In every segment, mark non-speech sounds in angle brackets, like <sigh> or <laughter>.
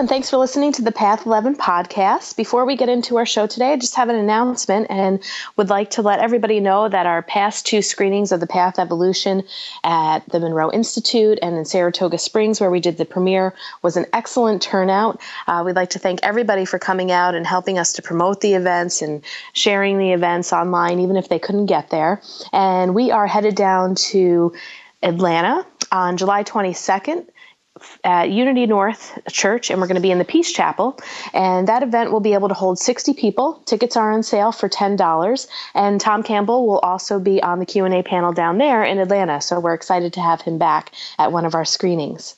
and thanks for listening to the Path 11 podcast. Before we get into our show today, I just have an announcement and would like to let everybody know that our past two screenings of the Path Evolution at the Monroe Institute and in Saratoga Springs, where we did the premiere, was an excellent turnout. Uh, we'd like to thank everybody for coming out and helping us to promote the events and sharing the events online, even if they couldn't get there. And we are headed down to Atlanta on July 22nd at Unity North Church, and we're going to be in the Peace Chapel. And that event will be able to hold 60 people. Tickets are on sale for $10. And Tom Campbell will also be on the Q&A panel down there in Atlanta. So we're excited to have him back at one of our screenings.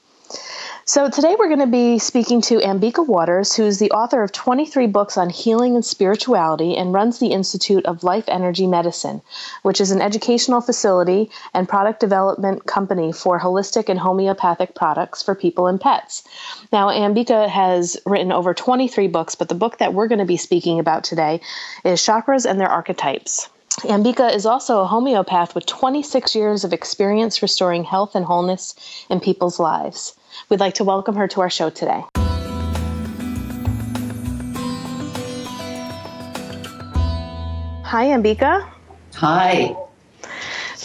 So, today we're going to be speaking to Ambika Wauters, who's the author of 23 books on healing and spirituality and runs the Institute of Life Energy Medicine, which is an educational facility and product development company for holistic and homeopathic products for people and pets. Now, Ambika has written over 23 books, but the book that we're going to be speaking about today is Chakras and Their Archetypes. Ambika is also a homeopath with 26 years of experience restoring health and wholeness in people's lives. We'd like to welcome her to our show today. Hi, Ambika. Hi.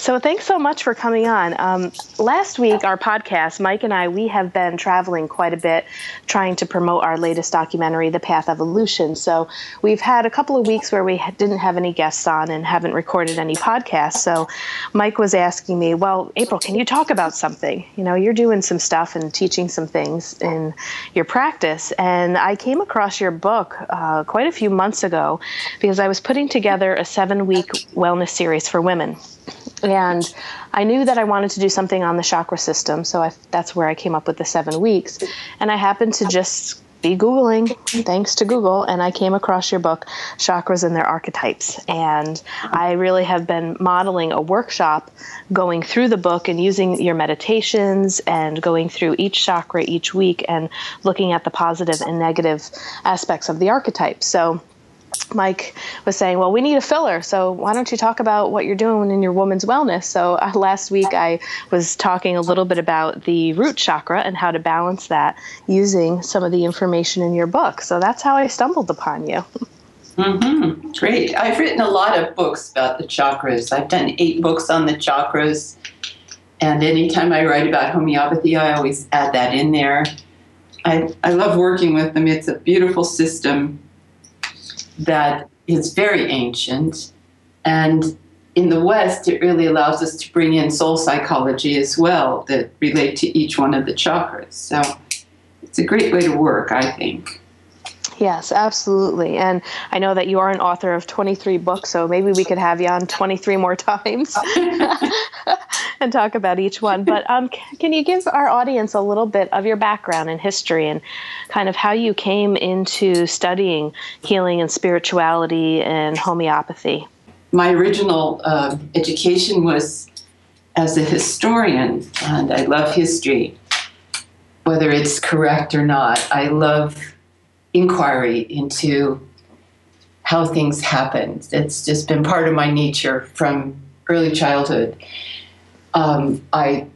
So, thanks so much for coming on. Um, last week, our podcast, Mike and I, we have been traveling quite a bit trying to promote our latest documentary, The Path Evolution. So, we've had a couple of weeks where we didn't have any guests on and haven't recorded any podcasts. So, Mike was asking me, Well, April, can you talk about something? You know, you're doing some stuff and teaching some things in your practice. And I came across your book uh, quite a few months ago because I was putting together a seven week wellness series for women. And I knew that I wanted to do something on the chakra system, so I, that's where I came up with the seven weeks. And I happened to just be Googling, thanks to Google, and I came across your book, Chakras and Their Archetypes. And I really have been modeling a workshop going through the book and using your meditations and going through each chakra each week and looking at the positive and negative aspects of the archetypes. So Mike was saying, well, we need a filler. So why don't you talk about what you're doing in your woman's wellness? So uh, last week I was talking a little bit about the root chakra and how to balance that using some of the information in your book. So that's how I stumbled upon you. Mm-hmm. Great. I've written a lot of books about the chakras. I've done eight books on the chakras. And anytime I write about homeopathy, I always add that in there. I, I love working with them. It's a beautiful system that is very ancient. And in the West, it really allows us to bring in soul psychology as well that relate to each one of the chakras. So it's a great way to work, I think. Yes, absolutely. And I know that you are an author of 23 books, so maybe we could have you on 23 more times <laughs> and talk about each one. But um, can you give our audience a little bit of your background and history and kind of how you came into studying healing and spirituality and homeopathy? My original uh, education was as a historian, and I love history, whether it's correct or not. I love inquiry into how things happened. It's just been part of my nature from early childhood. Um, I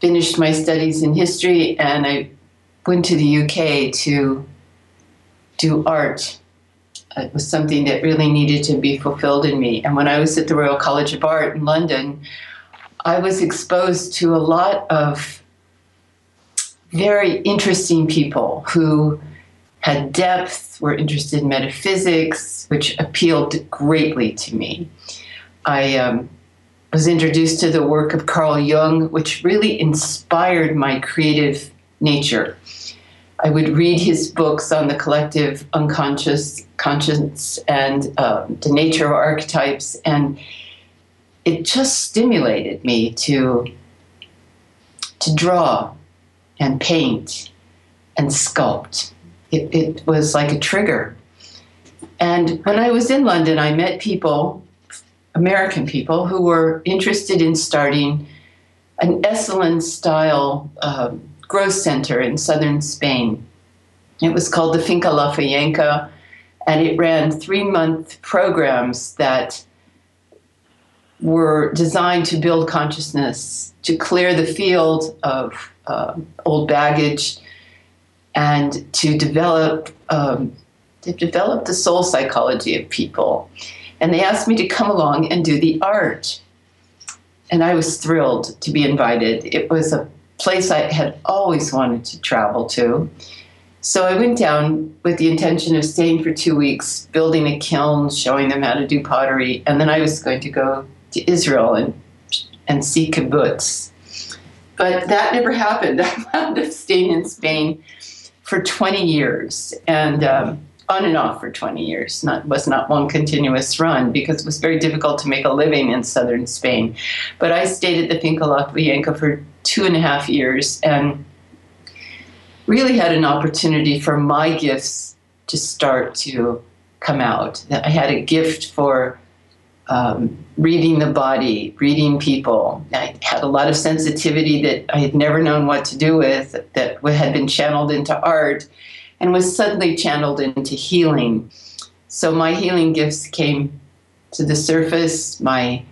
finished my studies in history and I went to the UK to do art. It was something that really needed to be fulfilled in me. And when I was at the Royal College of Art in London, I was exposed to a lot of very interesting people who had depth, were interested in metaphysics, which appealed greatly to me. I um, was introduced to the work of Carl Jung, which really inspired my creative nature. I would read his books on the collective unconscious conscience and um, the nature of archetypes, and it just stimulated me to to draw and paint and sculpt it, it was like a trigger. And when I was in London, I met people, American people, who were interested in starting an Esalen style uh, growth center in southern Spain. It was called the Finca La Fayenca, and it ran three month programs that were designed to build consciousness, to clear the field of uh, old baggage, and to develop um, to develop the soul psychology of people. And they asked me to come along and do the art. And I was thrilled to be invited. It was a place I had always wanted to travel to. So I went down with the intention of staying for two weeks, building a kiln, showing them how to do pottery, and then I was going to go to Israel and and see kibbutz. But that never happened. <laughs> I wound up staying in Spain for 20 years and um, on and off for 20 years. Not was not one continuous run because it was very difficult to make a living in southern Spain. But I stayed at the Finca La Fuyenca for two and a half years and really had an opportunity for my gifts to start to come out. I had a gift for um, reading the body, reading people. I had a lot of sensitivity that I had never known what to do with, that had been channeled into art and was suddenly channeled into healing. So my healing gifts came to the surface. My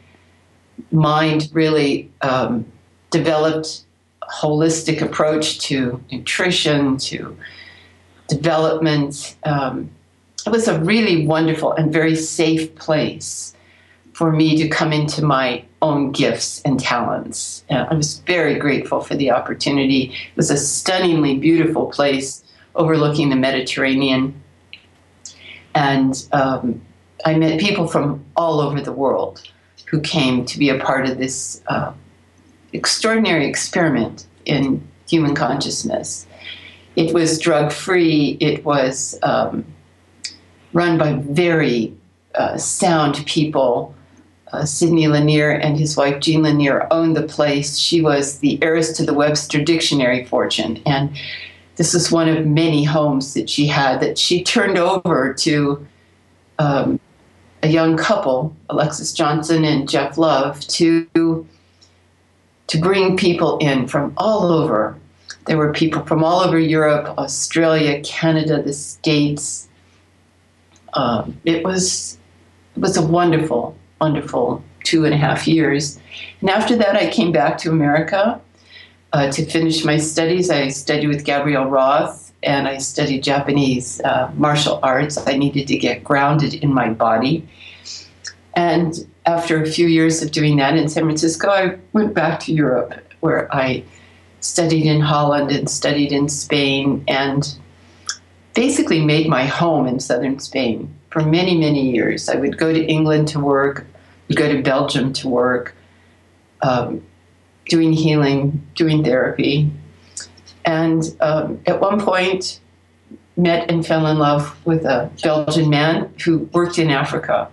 mind really um, developed holistic approach to nutrition, to development. Um, it was a really wonderful and very safe place for me to come into my own gifts and talents. Uh, I was very grateful for the opportunity. It was a stunningly beautiful place overlooking the Mediterranean. And um, I met people from all over the world who came to be a part of this uh, extraordinary experiment in human consciousness. It was drug free, it was um, run by very uh, sound people. Uh, Sidney Lanier and his wife Jean Lanier owned the place. She was the heiress to the Webster Dictionary fortune. And this is one of many homes that she had that she turned over to um, a young couple, Alexis Johnson and Jeff Love, to to bring people in from all over. There were people from all over Europe, Australia, Canada, the States. Um, it was it was a wonderful, wonderful two and a half years. And after that, I came back to America uh, to finish my studies. I studied with Gabrielle Roth and I studied Japanese uh, martial arts. I needed to get grounded in my body. And after a few years of doing that in San Francisco, I went back to Europe where I studied in Holland and studied in Spain and basically made my home in southern Spain for many, many years. I would go to England to work, go to Belgium to work, um, doing healing, doing therapy. And um, at one point, met and fell in love with a Belgian man who worked in Africa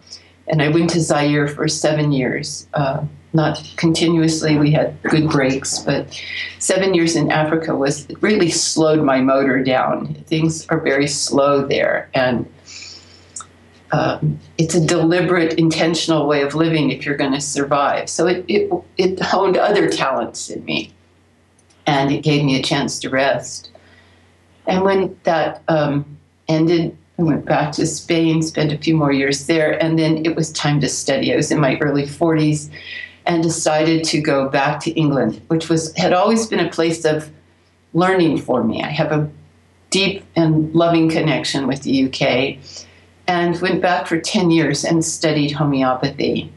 and I went to Zaire for seven years. Uh, not continuously, we had good breaks, but seven years in Africa was really slowed my motor down. Things are very slow there, and um, it's a deliberate, intentional way of living if you're going to survive. So it, it, it honed other talents in me, and it gave me a chance to rest. And when that um, ended, I went back to Spain, spent a few more years there, and then it was time to study. I was in my early 40s and decided to go back to England, which was had always been a place of learning for me. I have a deep and loving connection with the UK and went back for 10 years and studied homeopathy.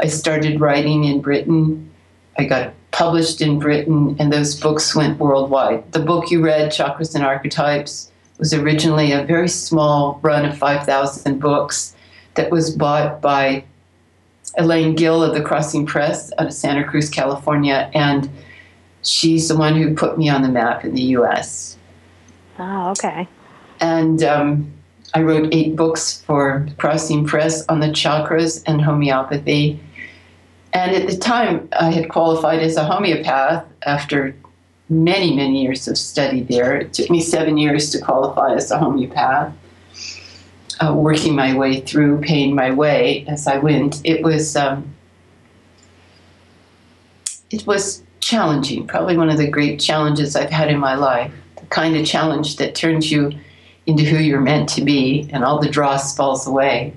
I started writing in Britain. I got published in Britain, and those books went worldwide. The book you read, Chakras and Archetypes, was originally a very small run of 5,000 books that was bought by Elaine Gill of the Crossing Press out of Santa Cruz, California, and she's the one who put me on the map in the U.S. Oh, okay. And um, I wrote eight books for Crossing Press on the chakras and homeopathy. And at the time, I had qualified as a homeopath after many, many years of study there. It took me seven years to qualify as a homeopath, uh, working my way through, paying my way as I went. It was um, it was challenging, probably one of the great challenges I've had in my life. The kind of challenge that turns you into who you're meant to be, and all the dross falls away.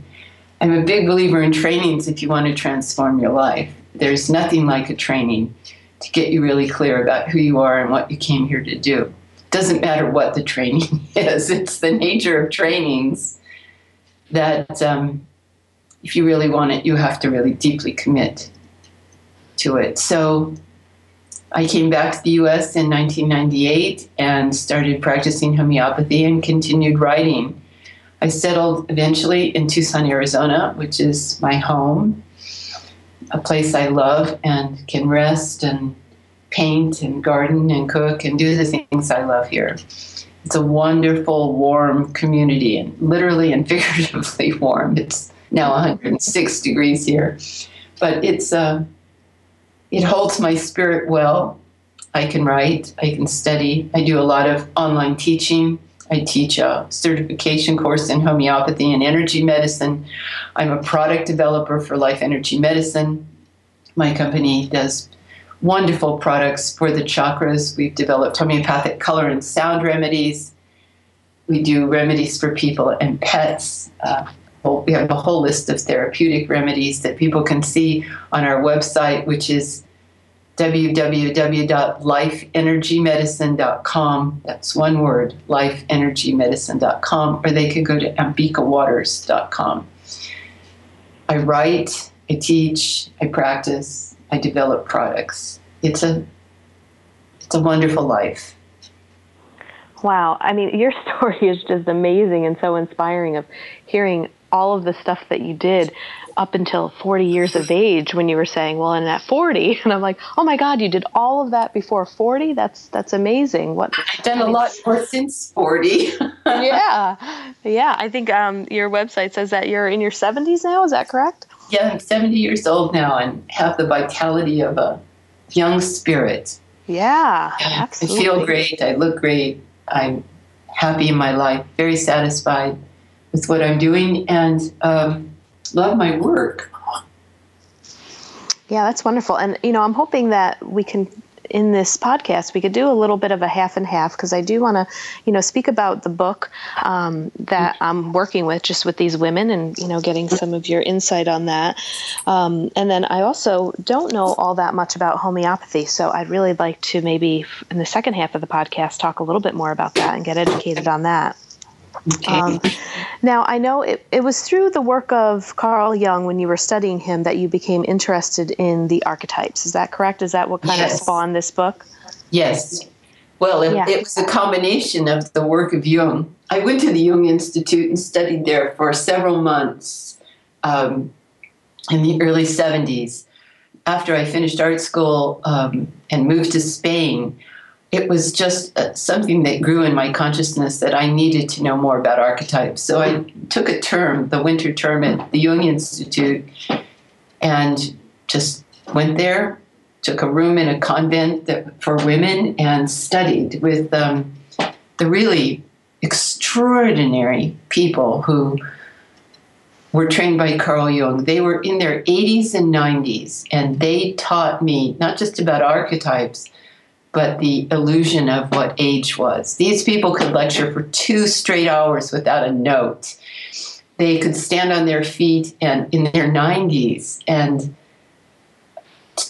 I'm a big believer in trainings if you want to transform your life. There's nothing like a training to get you really clear about who you are and what you came here to do. It doesn't matter what the training <laughs> is, it's the nature of trainings that um, if you really want it, you have to really deeply commit to it. So I came back to the US in 1998 and started practicing homeopathy and continued writing. I settled eventually in Tucson, Arizona, which is my home, a place I love and can rest and paint and garden and cook and do the things I love here. It's a wonderful, warm community, and literally and <laughs> figuratively warm. It's now 106 degrees here, but it's uh, it holds my spirit well. I can write, I can study, I do a lot of online teaching. I teach a certification course in homeopathy and energy medicine. I'm a product developer for Life Energy Medicine. My company does wonderful products for the chakras. We've developed homeopathic color and sound remedies. We do remedies for people and pets. Uh, we have a whole list of therapeutic remedies that people can see on our website, which is www.lifeenergymedicine.com. That's one word, lifeenergymedicine.com, or they could go to ambikawauters.com. I write, I teach, I practice, I develop products. It's a it's a wonderful life. Wow. I mean, your <laughs> story is just amazing and so inspiring of hearing all of the stuff that you did up until 40 years of age when you were saying, well, and at 40, <laughs> and I'm like, oh my God, you did all of that before 40? That's, that's amazing. What I've done a lot more since 40. <laughs> yeah. Yeah. I think um, your website says that you're in your 70s now. Is that correct? Yeah. I'm 70 years old now and have the vitality of a young spirit. Yeah. Absolutely. I feel great. I look great. I'm happy in my life, very satisfied with what I'm doing, and um, love my work. Yeah, that's wonderful. And, you know, I'm hoping that we can in this podcast, we could do a little bit of a half and half because I do want to, you know, speak about the book um, that I'm working with, just with these women, and you know, getting some of your insight on that. Um, and then I also don't know all that much about homeopathy, so I'd really like to maybe in the second half of the podcast talk a little bit more about that and get educated on that. Okay. Um, now, I know it, it was through the work of Carl Jung when you were studying him that you became interested in the archetypes. Is that correct? Is that what kind yes. of spawned this book? Yes. Well, it, yeah. it, was a combination of the work of Jung. I went to the Jung Institute and studied there for several months um, in the early 70s. After I finished art school um, and moved to Spain, it was just uh, something that grew in my consciousness that I needed to know more about archetypes. So I took a term, the winter term at the Jung Institute, and just went there, took a room in a convent that, for women, and studied with um, the really extraordinary people who were trained by Carl Jung. They were in their 80s and 90s, and they taught me not just about archetypes but the illusion of what age was. These people could lecture for two straight hours without a note. They could stand on their feet and in their 90s and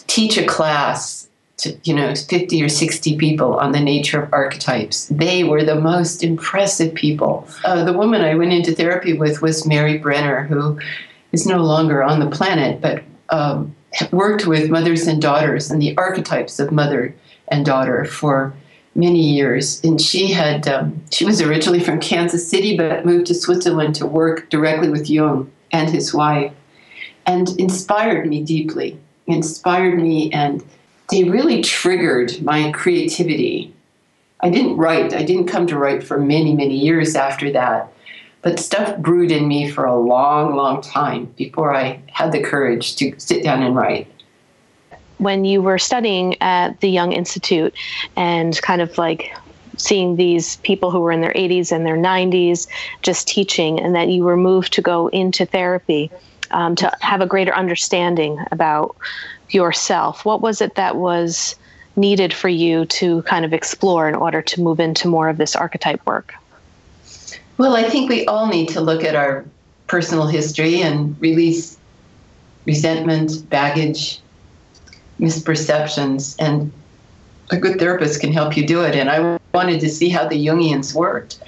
teach a class to you know 50 or 60 people on the nature of archetypes. They were the most impressive people. Uh, the woman I went into therapy with was Mary Brenner, who is no longer on the planet, but um, worked with mothers and daughters and the archetypes of mother and daughter for many years. And she had um, she was originally from Kansas City, but moved to Switzerland to work directly with Jung and his wife, and inspired me deeply. Inspired me, and they really triggered my creativity. I didn't write. I didn't come to write for many, many years after that. But stuff brewed in me for a long, long time before I had the courage to sit down and write when you were studying at the Jung Institute and kind of like seeing these people who were in their 80s and their 90s just teaching, and that you were moved to go into therapy um, to have a greater understanding about yourself. What was it that was needed for you to kind of explore in order to move into more of this archetype work? Well, I think we all need to look at our personal history and release resentment, baggage, misperceptions and a good therapist can help you do it and i wanted to see how the Jungians worked.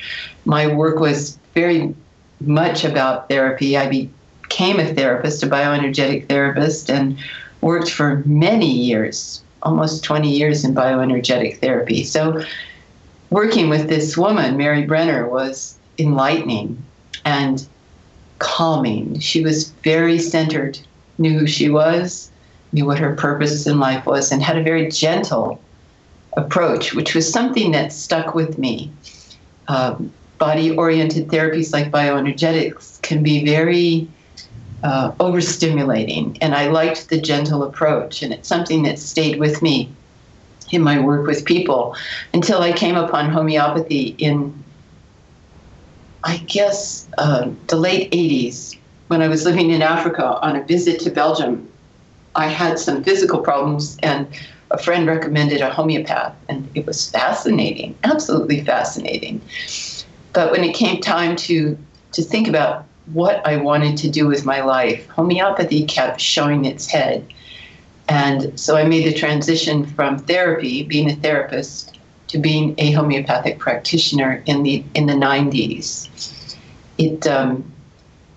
My work was very much about therapy. I became a therapist, a bioenergetic therapist, and worked for many years, almost 20 years in bioenergetic therapy. So, working with this woman, Mary Brenner, was enlightening and calming. She was very centered, knew who she was, knew what her purpose in life was, and had a very gentle approach, which was something that stuck with me. Um, body oriented therapies like bioenergetics can be very uh, overstimulating, and I liked the gentle approach, and it's something that stayed with me in my work with people until I came upon homeopathy in, I guess, uh, the late 80s when I was living in Africa on a visit to Belgium. I had some physical problems, and a friend recommended a homeopath, and it was fascinating, absolutely fascinating. But when it came time to to think about what I wanted to do with my life, homeopathy kept showing its head. And so I made the transition from therapy, being a therapist, to being a homeopathic practitioner in the in the 90s. It um,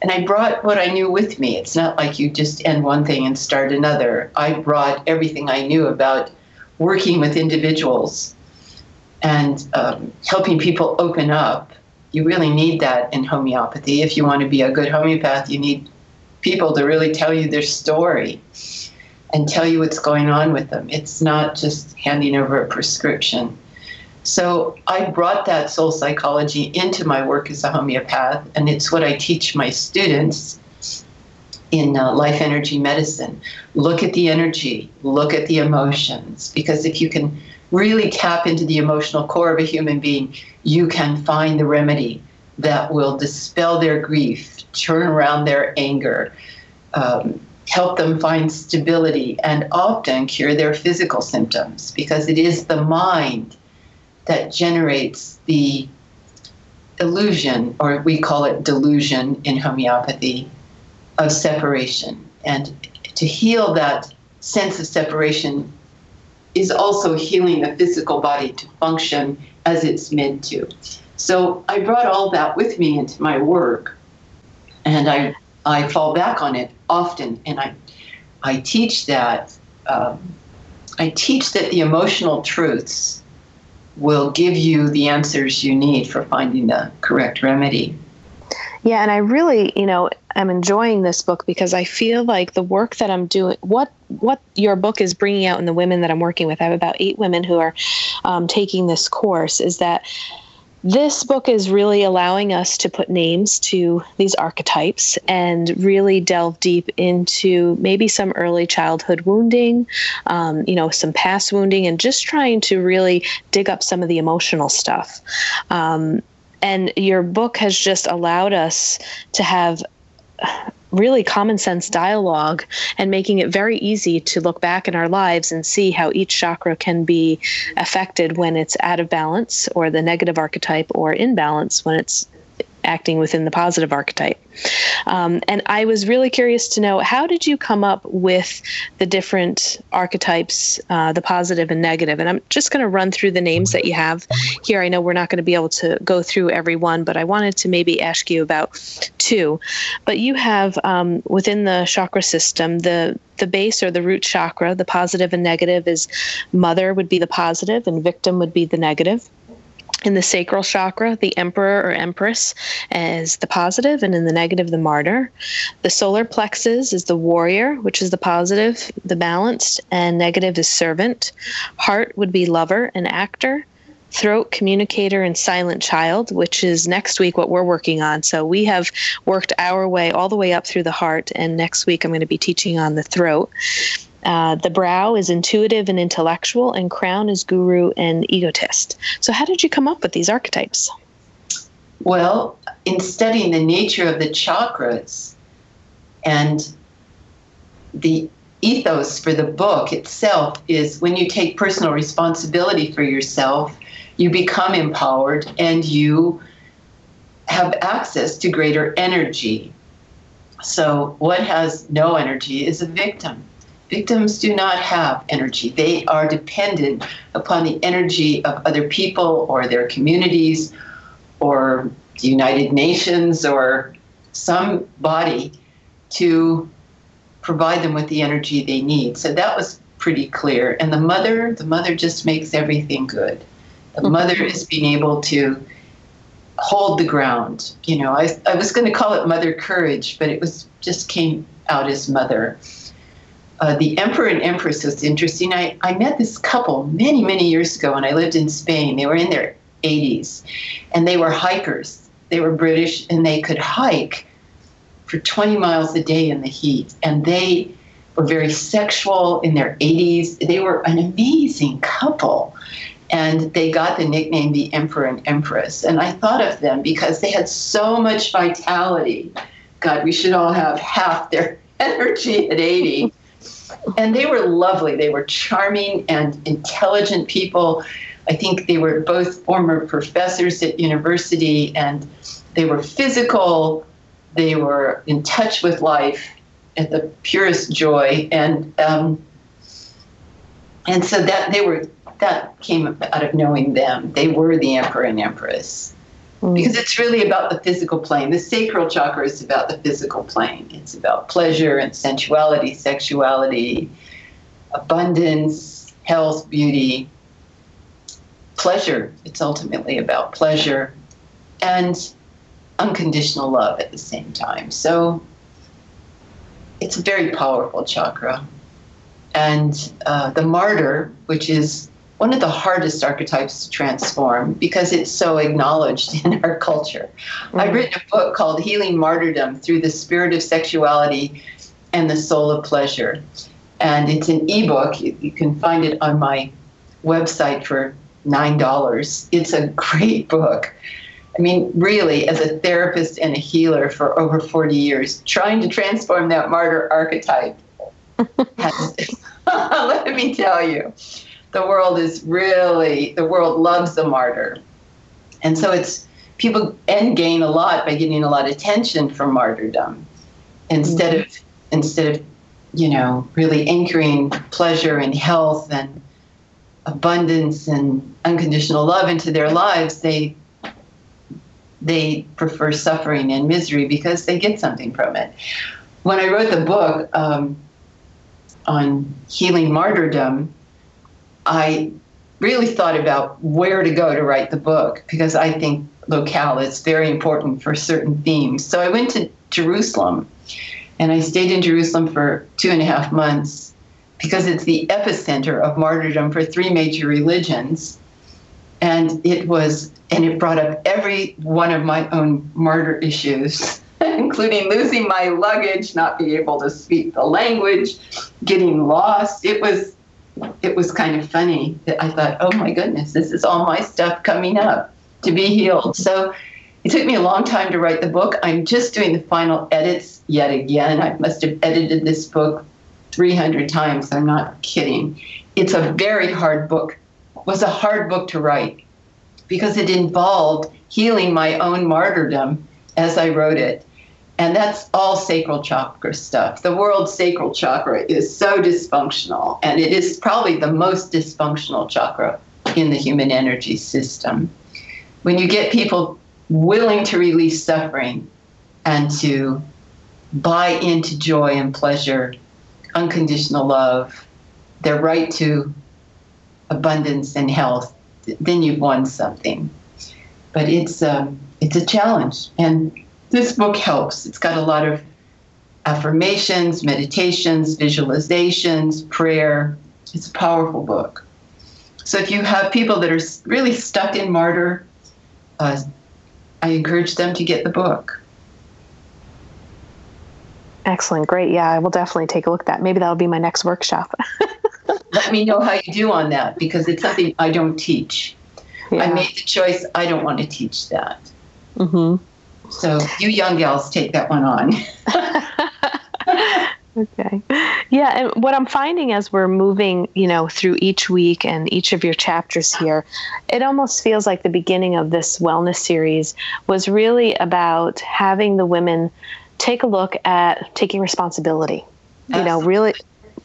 and I brought what I knew with me. It's not like you just end one thing and start another. I brought everything I knew about working with individuals and um, helping people open up. You really need that in homeopathy. If you want to be a good homeopath, you need people to really tell you their story and tell you what's going on with them. It's not just handing over a prescription. So I brought that soul psychology into my work as a homeopath, and it's what I teach my students in uh, life energy medicine. Look at the energy, look at the emotions, because if you can really tap into the emotional core of a human being, you can find the remedy that will dispel their grief, turn around their anger, um, help them find stability, and often cure their physical symptoms because it is the mind that generates the illusion, or we call it delusion in homeopathy, of separation. And to heal that sense of separation is also healing the physical body to function as it's meant to. So I brought all that with me into my work, and I I fall back on it often, and I I teach that um, I teach that the emotional truths will give you the answers you need for finding the correct remedy. Yeah, and I really, you know, I'm enjoying this book because I feel like the work that I'm doing, what what your book is bringing out in the women that I'm working with. I have about eight women who are um, taking this course. Is that this book is really allowing us to put names to these archetypes and really delve deep into maybe some early childhood wounding, um, you know, some past wounding, and just trying to really dig up some of the emotional stuff. Um, and your book has just allowed us to have really common sense dialogue and making it very easy to look back in our lives and see how each chakra can be affected when it's out of balance or the negative archetype or in balance when it's acting within the positive archetype. Um, and I was really curious to know how did you come up with the different archetypes, uh, the positive and negative? And I'm just going to run through the names that you have here. I know we're not going to be able to go through every one, but I wanted to maybe ask you about two. But you have um, within the chakra system the the base or the root chakra, the positive and negative is mother would be the positive and victim would be the negative. In the sacral chakra, the emperor or empress is the positive, and in the negative, the martyr. The solar plexus is the warrior, which is the positive, the balanced, and negative is servant. Heart would be lover and actor. Throat, communicator, and silent child, which is next week what we're working on. So we have worked our way all the way up through the heart, and next week I'm going to be teaching on the throat. Uh, the brow is intuitive and intellectual, and crown is guru and egotist. So, how did you come up with these archetypes? Well, in studying the nature of the chakras and the ethos for the book itself is when you take personal responsibility for yourself, you become empowered and you have access to greater energy. So, what has no energy is a victim Victims do not have energy. They are dependent upon the energy of other people or their communities or the United Nations or some body to provide them with the energy they need. So that was pretty clear. And the mother, the mother just makes everything good. The mm-hmm. mother is being able to hold the ground. You know, I, I was going to call it mother courage, but it was just came out as mother. Uh, the emperor and empress was interesting. I, I met this couple many, many years ago when I lived in Spain. They were in their 80s and they were hikers. They were British and they could hike for 20 miles a day in the heat. And they were very sexual in their 80s. They were an amazing couple. And they got the nickname the Emperor and Empress. And I thought of them because they had so much vitality. God, we should all have half their <laughs> energy at 80. And they were lovely. They were charming and intelligent people. I think they were both former professors at university and they were physical, they were in touch with life at the purest joy and um, and so that they were that came out of knowing them they were the emperor and empress mm. because it's really about the physical plane the sacral chakra is about the physical plane it's about pleasure and sensuality sexuality abundance health beauty pleasure it's ultimately about pleasure and unconditional love at the same time. So it's a very powerful chakra. And uh, the martyr, which is one of the hardest archetypes to transform because it's so acknowledged <laughs> in our culture. Mm-hmm. I've written a book called Healing Martyrdom Through the Spirit of Sexuality and the Soul of Pleasure. And it's an ebook. You, you can find it on my website for $9. It's a <laughs> great book. I mean, really, as a therapist and a healer for over 40 years, trying to transform that martyr archetype <laughs> has, let me tell you, the world is really, the world loves the martyr. And so it's, people and gain a lot by getting a lot of attention from martyrdom instead mm-hmm. of, instead of, you know, really anchoring pleasure and health and abundance and unconditional love into their lives, they they prefer suffering and misery because they get something from it. When I wrote the book um, on healing martyrdom, I really thought about where to go to write the book because I think locale is very important for certain themes. So I went to Jerusalem and I stayed in Jerusalem for two and a half months because it's the epicenter of martyrdom for three major religions. And it was and it brought up every one of my own martyr issues, <laughs> including losing my luggage, not being able to speak the language, getting lost. It was it was kind of funny that I thought, oh my goodness, this is all my stuff coming up to be healed. So it took me a long time to write the book. I'm just doing the final edits yet again. I must have edited this book 300 times. I'm not kidding. It's a very hard book. It was a hard book to write because it involved healing my own martyrdom as I wrote it. And that's all sacral chakra stuff. The world sacral chakra is so dysfunctional, and it is probably the most dysfunctional chakra in the human energy system. When you get people willing to release suffering and to buy into joy and pleasure, unconditional love, their right to abundance and health, then you've won something. But it's um, it's a challenge, and this book helps. It's got a lot of affirmations, meditations, visualizations, prayer. It's a powerful book. So if you have people that are really stuck in martyr, uh, I encourage them to get the book. Excellent. Great. Yeah, I will definitely take a look at that. Maybe that'll be my next workshop. <laughs> let me know how you do on that because it's something I don't teach. Yeah. I made the choice. I don't want to teach that. Mm-hmm. So you young gals take that one on. <laughs> okay. Yeah, and what I'm finding as we're moving, you know, through each week and each of your chapters here, it almost feels like the beginning of this wellness series was really about having the women take a look at taking responsibility. Absolutely. You know, really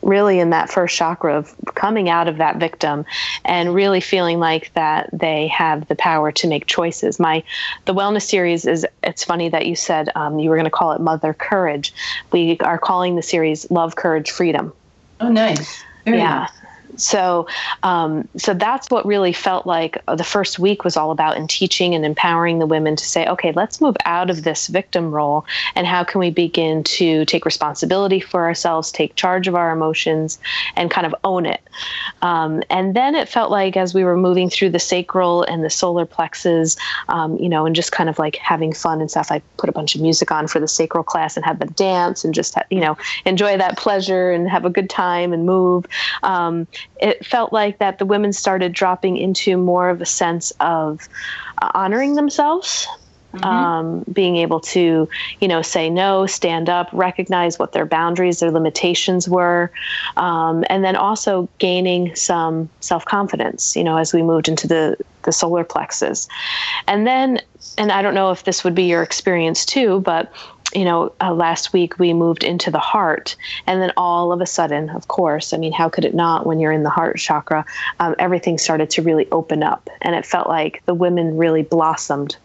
really in that first chakra of coming out of that victim and really feeling like that they have the power to make choices. My the wellness series is it's funny that you said um, you were going to call it Mother Courage. We are calling the series Love, Courage, Freedom. Oh, nice. Very yeah. Nice. So, um, so that's what really felt like uh, the first week was all about in teaching and empowering the women to say, okay, let's move out of this victim role and how can we begin to take responsibility for ourselves, take charge of our emotions, and kind of own it. Um, and then it felt like as we were moving through the sacral and the solar plexus, um, you know, and just kind of like having fun and stuff, I put a bunch of music on for the sacral class and had them dance and just, you know, enjoy that pleasure and have a good time and move. Um, it felt like that the women started dropping into more of a sense of uh, honoring themselves Mm-hmm. Um, being able to, you know, say no, stand up, recognize what their boundaries, their limitations were, um, and then also gaining some self confidence, you know, as we moved into the the solar plexus, and then, and I don't know if this would be your experience too, but you know, uh, last week we moved into the heart, and then all of a sudden, of course, I mean, how could it not when you're in the heart chakra? Um, everything started to really open up, and it felt like the women really blossomed.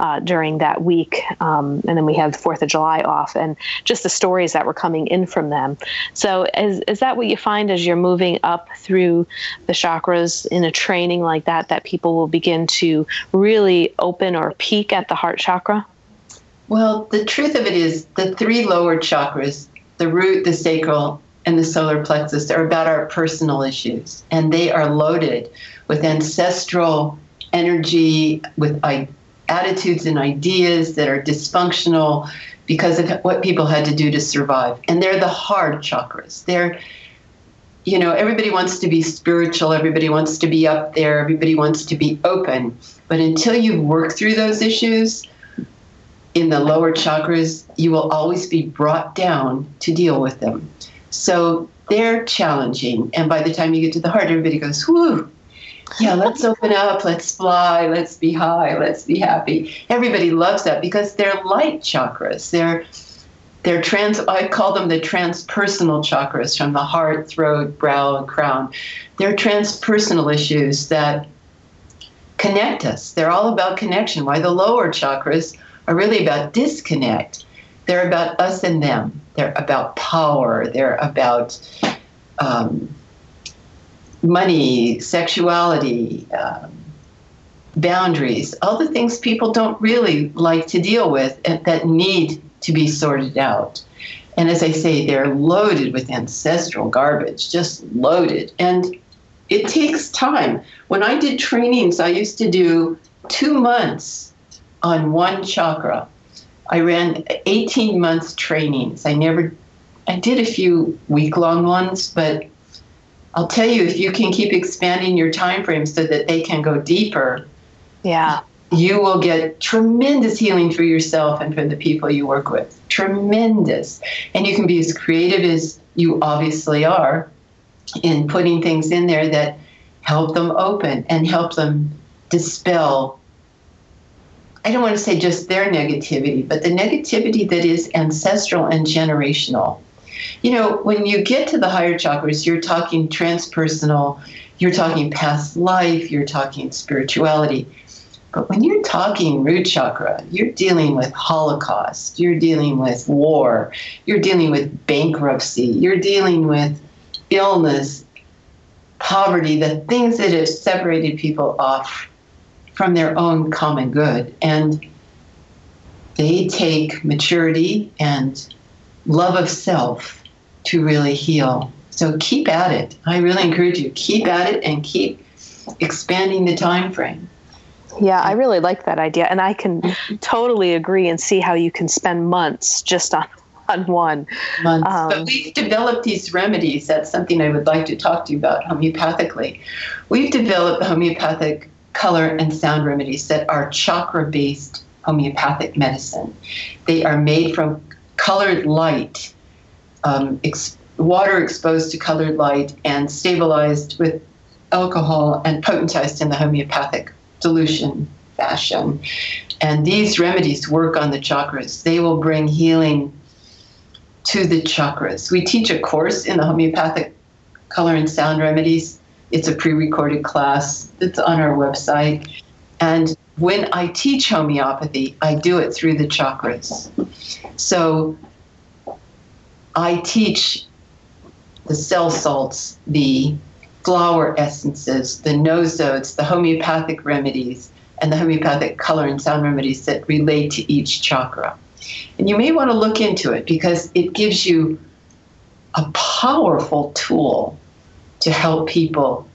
Uh, during that week. Um, and then we had the 4th of July off and just the stories that were coming in from them. So, is, is that what you find as you're moving up through the chakras in a training like that, that people will begin to really open or peak at the heart chakra? Well, the truth of it is the three lower chakras, the root, the sacral, and the solar plexus, are about our personal issues. And they are loaded with ancestral energy, with attitudes and ideas that are dysfunctional because of what people had to do to survive. And they're the hard chakras. They're you know, everybody wants to be spiritual, everybody wants to be up there, everybody wants to be open. But until you work through those issues, in the lower chakras, you will always be brought down to deal with them. So they're challenging. And by the time you get to the heart, everybody goes, whoo, yeah, let's open up, let's fly, let's be high, let's be happy. Everybody loves that because they're light chakras. They're they're trans I call them the transpersonal chakras from the heart, throat, brow, and crown. They're transpersonal issues that connect us. They're all about connection. Why the lower chakras are really about disconnect. They're about us and them. They're about power. They're about um, money, sexuality, um, boundaries, all the things people don't really like to deal with and that need to be sorted out. And as I say, they're loaded with ancestral garbage, just loaded. And it takes time. When I did trainings, I used to do two months on one chakra. I ran 18 month trainings. I never, I did a few week long ones, but I'll tell you, if you can keep expanding your time frame so that they can go deeper, yeah, you will get tremendous healing for yourself and for the people you work with. Tremendous. And you can be as creative as you obviously are in putting things in there that help them open and help them dispel I don't want to say just their negativity, but the negativity that is ancestral and generational. You know, when you get to the higher chakras, you're talking transpersonal, you're talking past life, you're talking spirituality. But when you're talking root chakra, you're dealing with Holocaust, you're dealing with war, you're dealing with bankruptcy, you're dealing with illness, poverty, the things that have separated people off from their own common good. And they take maturity and love of self to really heal. So keep at it. I really encourage you keep at it and keep expanding the time frame. Yeah, I really like that idea and I can totally agree and see how you can spend months just on <laughs> on one. Months. Um, but we've developed these remedies. That's something I would like to talk to you about homeopathically. We've developed homeopathic color, and sound remedies that are chakra based homeopathic medicine. They are made from colored light, um, ex- water exposed to colored light, and stabilized with alcohol and potentized in the homeopathic dilution fashion. And these remedies work on the chakras. They will bring healing to the chakras. We teach a course in the homeopathic color and sound remedies. It's a pre recorded class that's on our website. And when I teach homeopathy, I do it through the chakras. So I teach the cell salts, the flower essences, the nosodes, the homeopathic remedies, and the homeopathic color and sound remedies that relate to each chakra. And you may want to look into it because it gives you a powerful tool to help people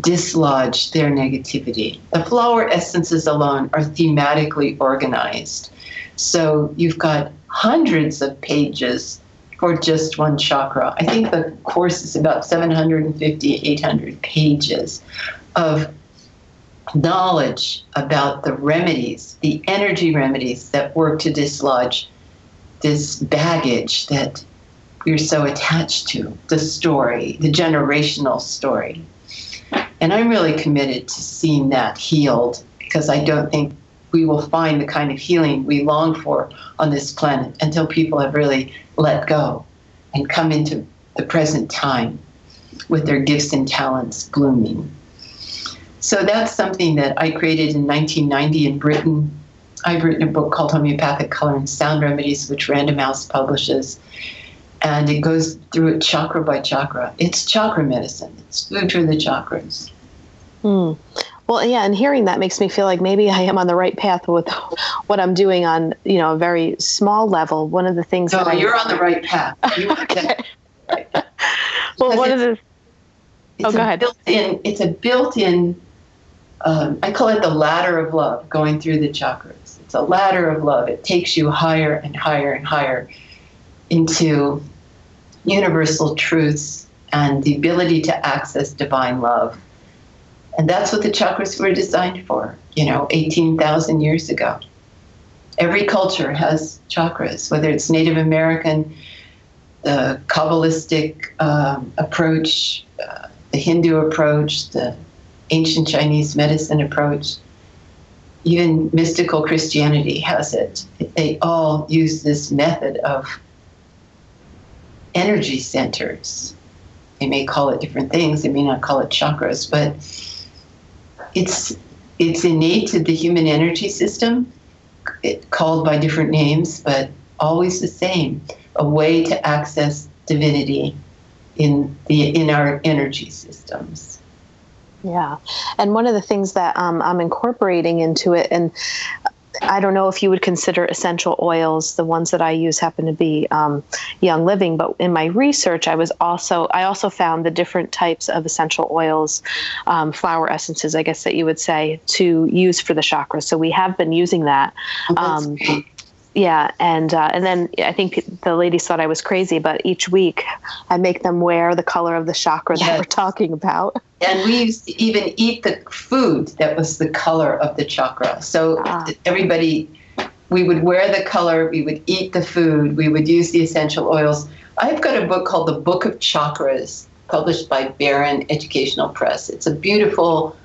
dislodge their negativity. The flower essences alone are thematically organized. So you've got hundreds of pages for just one chakra. I think the course is about 750, 800 pages of knowledge about the remedies, the energy remedies that work to dislodge this baggage that we're so attached to, the story, the generational story. And I'm really committed to seeing that healed because I don't think we will find the kind of healing we long for on this planet until people have really let go and come into the present time with their gifts and talents blooming. So that's something that I created in 1990 in Britain. I've written a book called Homeopathic Color and Sound Remedies, which Random House publishes. And it goes through it chakra by chakra. It's chakra medicine, it's food for the chakras. Hmm. Well, yeah, and hearing that makes me feel like maybe I am on the right path with <laughs> what I'm doing on, you know, a very small level. One of the things. No, that you're I, on the right path. <laughs> You okay. right. <laughs> well, one of the. Oh, go ahead. Built-in, it's a built-in. Um, I call it the ladder of love, going through the chakras. It's a ladder of love. It takes you higher and higher and higher into universal truths and the ability to access divine love and that's what the chakras were designed for, you know, 18,000 years ago. Every culture has chakras, whether it's Native American, the Kabbalistic um, approach, uh, the Hindu approach, the ancient Chinese medicine approach, even mystical Christianity has it. They all use this method of energy centers. They may call it different things, they may not call it chakras, but it's it's innate to the human energy system, it, called by different names, but always the same. A way to access divinity in the in our energy systems. Yeah, and one of the things that um, I'm incorporating into it, and I don't know if you would consider essential oils. The ones that I use happen to be um, Young Living, but in my research, I was also I also found the different types of essential oils, um, flower essences, I guess that you would say, to use for the chakras. So we have been using that. Oh, um, yeah, and uh, and then I think the ladies thought I was crazy, but each week I make them wear the color of the chakra yes. that we're talking about. And we used to even eat the food that was the color of the chakra. So ah. everybody, we would wear the color, we would eat the food, we would use the essential oils. I've got a book called The Book of Chakras, published by Barron Educational Press. It's a beautiful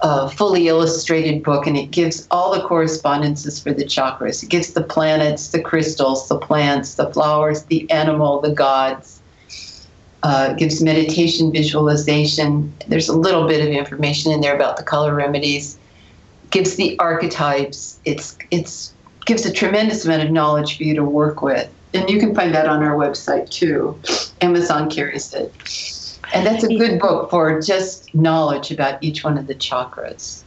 a fully illustrated book, and it gives all the correspondences for the chakras. It gives the planets, the crystals, the plants, the flowers, the animal, the gods. Uh, gives meditation visualization. There's a little bit of information in there about the color remedies. Gives the archetypes. It's it's gives a tremendous amount of knowledge for you to work with, and you can find that on our website too. Amazon carries it. And that's a good book for just knowledge about each one of the chakras.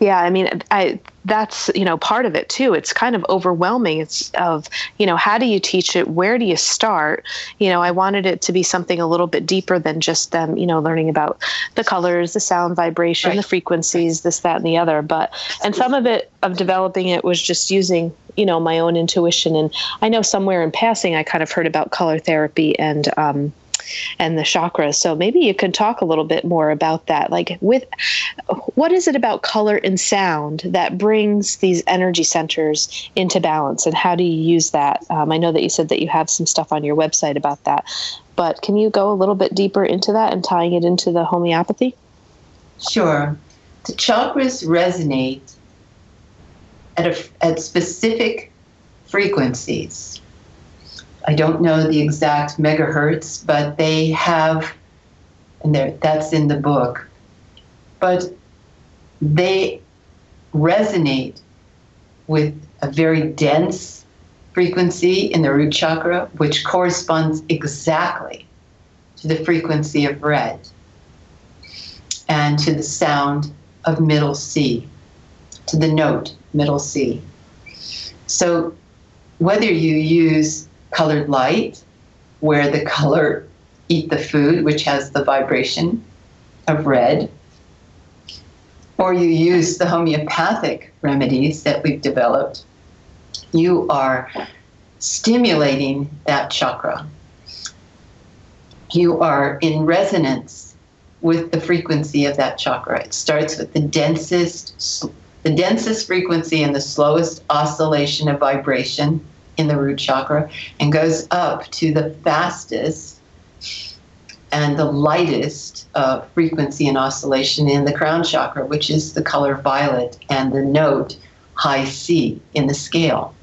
Yeah, I mean, I that's you know part of it too. It's kind of overwhelming. It's of you know how do you teach it? Where do you start? You know, I wanted it to be something a little bit deeper than just them. You know, learning about the colors, the sound, vibration, right. the frequencies, this, that, and the other. But and some of it of developing it was just using you know my own intuition. And I know somewhere in passing I kind of heard about color therapy and. Um, and the chakras. So maybe you could talk a little bit more about that. Like, with what is it about color and sound that brings these energy centers into balance, and how do you use that? Um, I know that you said that you have some stuff on your website about that, but can you go a little bit deeper into that and tying it into the homeopathy? Sure. The chakras resonate at, a, at specific frequencies I don't know the exact megahertz, but they have, and that's in the book, but they resonate with a very dense frequency in the root chakra, which corresponds exactly to the frequency of red and to the sound of middle C, to the note middle C. So whether you use colored light, where the color eat the food, which has the vibration of red, or you use the homeopathic remedies that we've developed, you are stimulating that chakra. You are in resonance with the frequency of that chakra. It starts with the densest the densest frequency and the slowest oscillation of vibration in the root chakra and goes up to the fastest and the lightest uh, frequency and oscillation in the crown chakra, which is the color violet and the note high C in the scale.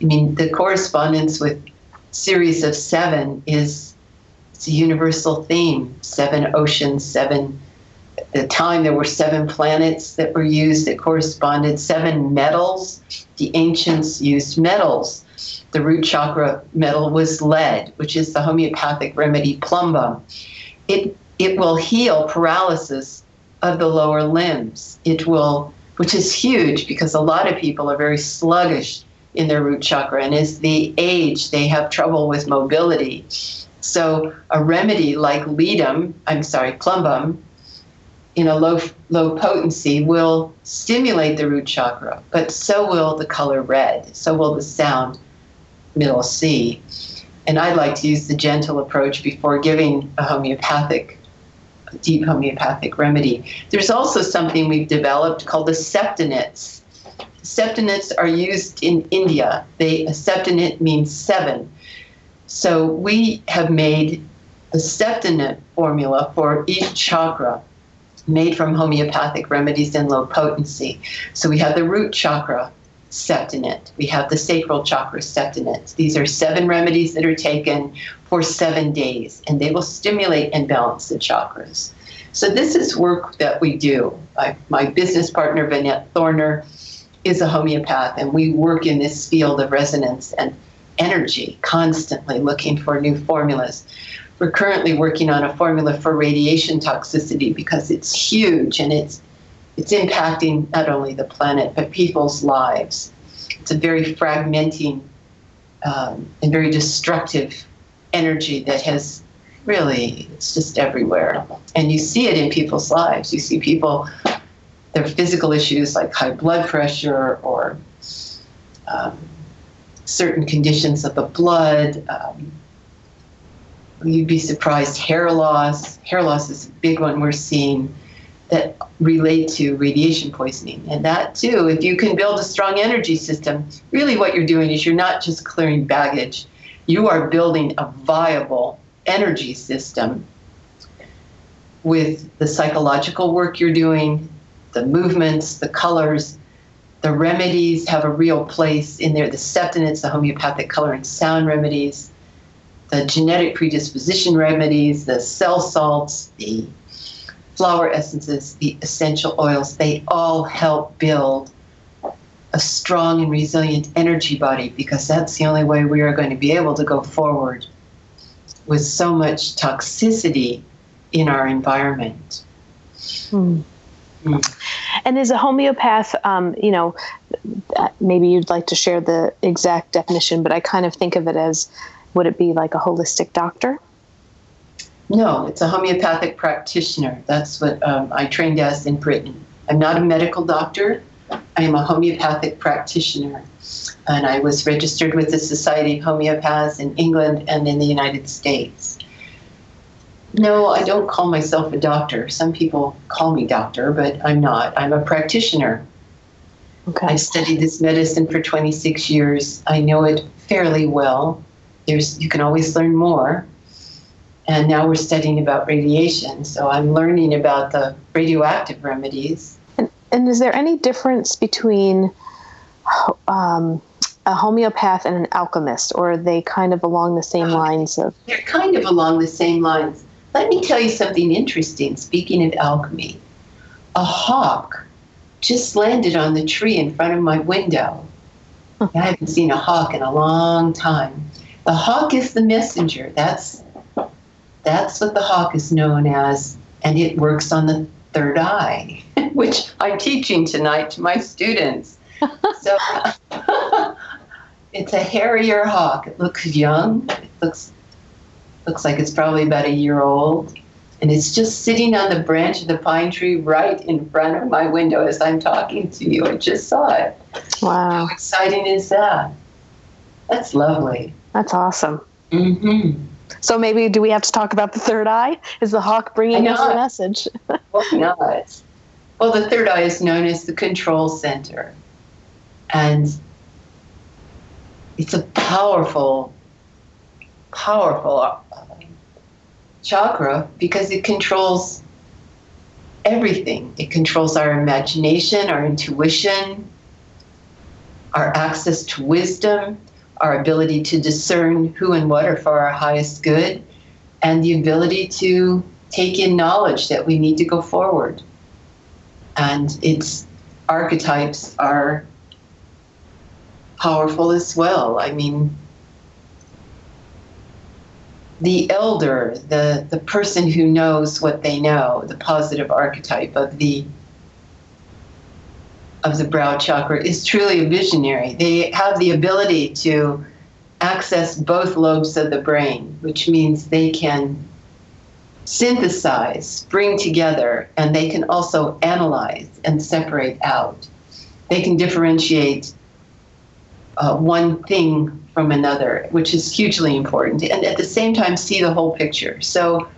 I mean, the correspondence with series of seven is it's a universal theme. Seven oceans, seven. At the time, there were seven planets that were used that corresponded. Seven metals. The ancients used metals. The root chakra metal was lead, which is the homeopathic remedy plumbum. It it will heal paralysis of the lower limbs. It will, which is huge because a lot of people are very sluggish in their root chakra, and as they age, they have trouble with mobility. So a remedy like ledum, I'm sorry, plumbum, in a low low potency will stimulate the root chakra, but so will the color red, so will the sound middle C. And I like to use the gentle approach before giving a homeopathic, a deep homeopathic remedy. There's also something we've developed called the septonets. Septonets are used in India. They a means seven. So we have made a septonet formula for each chakra made from homeopathic remedies in low potency. So we have the root chakra, septonet. We have the sacral chakra septonet. These are seven remedies that are taken for seven days, and they will stimulate and balance the chakras. So this is work that we do. I, my business partner, Vanette Thorner, is a homeopath, and we work in this field of resonance and energy, constantly looking for new formulas. We're currently working on a formula for radiation toxicity because it's huge and it's it's impacting not only the planet but people's lives. It's a very fragmenting um, and very destructive energy that has really it's just everywhere, and you see it in people's lives. You see people their physical issues like high blood pressure or um, certain conditions of the blood. Um, you'd be surprised hair loss. Hair loss is a big one we're seeing that relate to radiation poisoning. And that too, if you can build a strong energy system, really what you're doing is you're not just clearing baggage, you are building a viable energy system with the psychological work you're doing, the movements, the colors, the remedies have a real place in there. The septonets, the homeopathic color and sound remedies, the genetic predisposition remedies, the cell salts, the flower essences, the essential oils, they all help build a strong and resilient energy body because that's the only way we are going to be able to go forward with so much toxicity in our environment. Hmm. Mm. And as a homeopath, um, you know, uh, maybe you'd like to share the exact definition, but I kind of think of it as would it be like a holistic doctor? No, it's a homeopathic practitioner. That's what um, I trained as in Britain. I'm not a medical doctor. I am a homeopathic practitioner. And I was registered with the Society of Homeopaths in England and in the United States. No, I don't call myself a doctor. Some people call me doctor, but I'm not. I'm a practitioner. Okay. I've studied this medicine for 26 years. I know it fairly well. There's you can always learn more and now we're studying about radiation. So I'm learning about the radioactive remedies. And, and is there any difference between um, a homeopath and an alchemist, or are they kind of along the same uh, lines of? They're kind of along the same lines. Let me tell you something interesting. Speaking of alchemy, a hawk just landed on the tree in front of my window. I haven't seen a hawk in a long time. The hawk is the messenger. That's that's what the hawk is known as, and it works on the third eye, <laughs> which I'm teaching tonight to my students. <laughs> so it's a harrier hawk. It looks young. It looks looks like it's probably about a year old. And it's just sitting on the branch of the pine tree right in front of my window as I'm talking to you. I just saw it. Wow. How exciting is that? That's lovely. That's awesome. Mm-hmm. So maybe do we have to talk about the third eye? Is the hawk bringing us a message? <laughs> Why not? Well, the third eye is known as the control center. And it's a powerful, powerful uh, chakra because it controls everything. It controls our imagination, our intuition, our access to wisdom, our ability to discern who and what are for our highest good, and the ability to take in knowledge that we need to go forward. And its archetypes are powerful as well. I mean, the elder, the, the person who knows what they know, the positive archetype of the of the brow chakra is truly a visionary. They have the ability to access both lobes of the brain, which means they can synthesize, bring together, and they can also analyze and separate out. They can differentiate uh, one thing from another, which is hugely important, and at the same time see the whole picture. So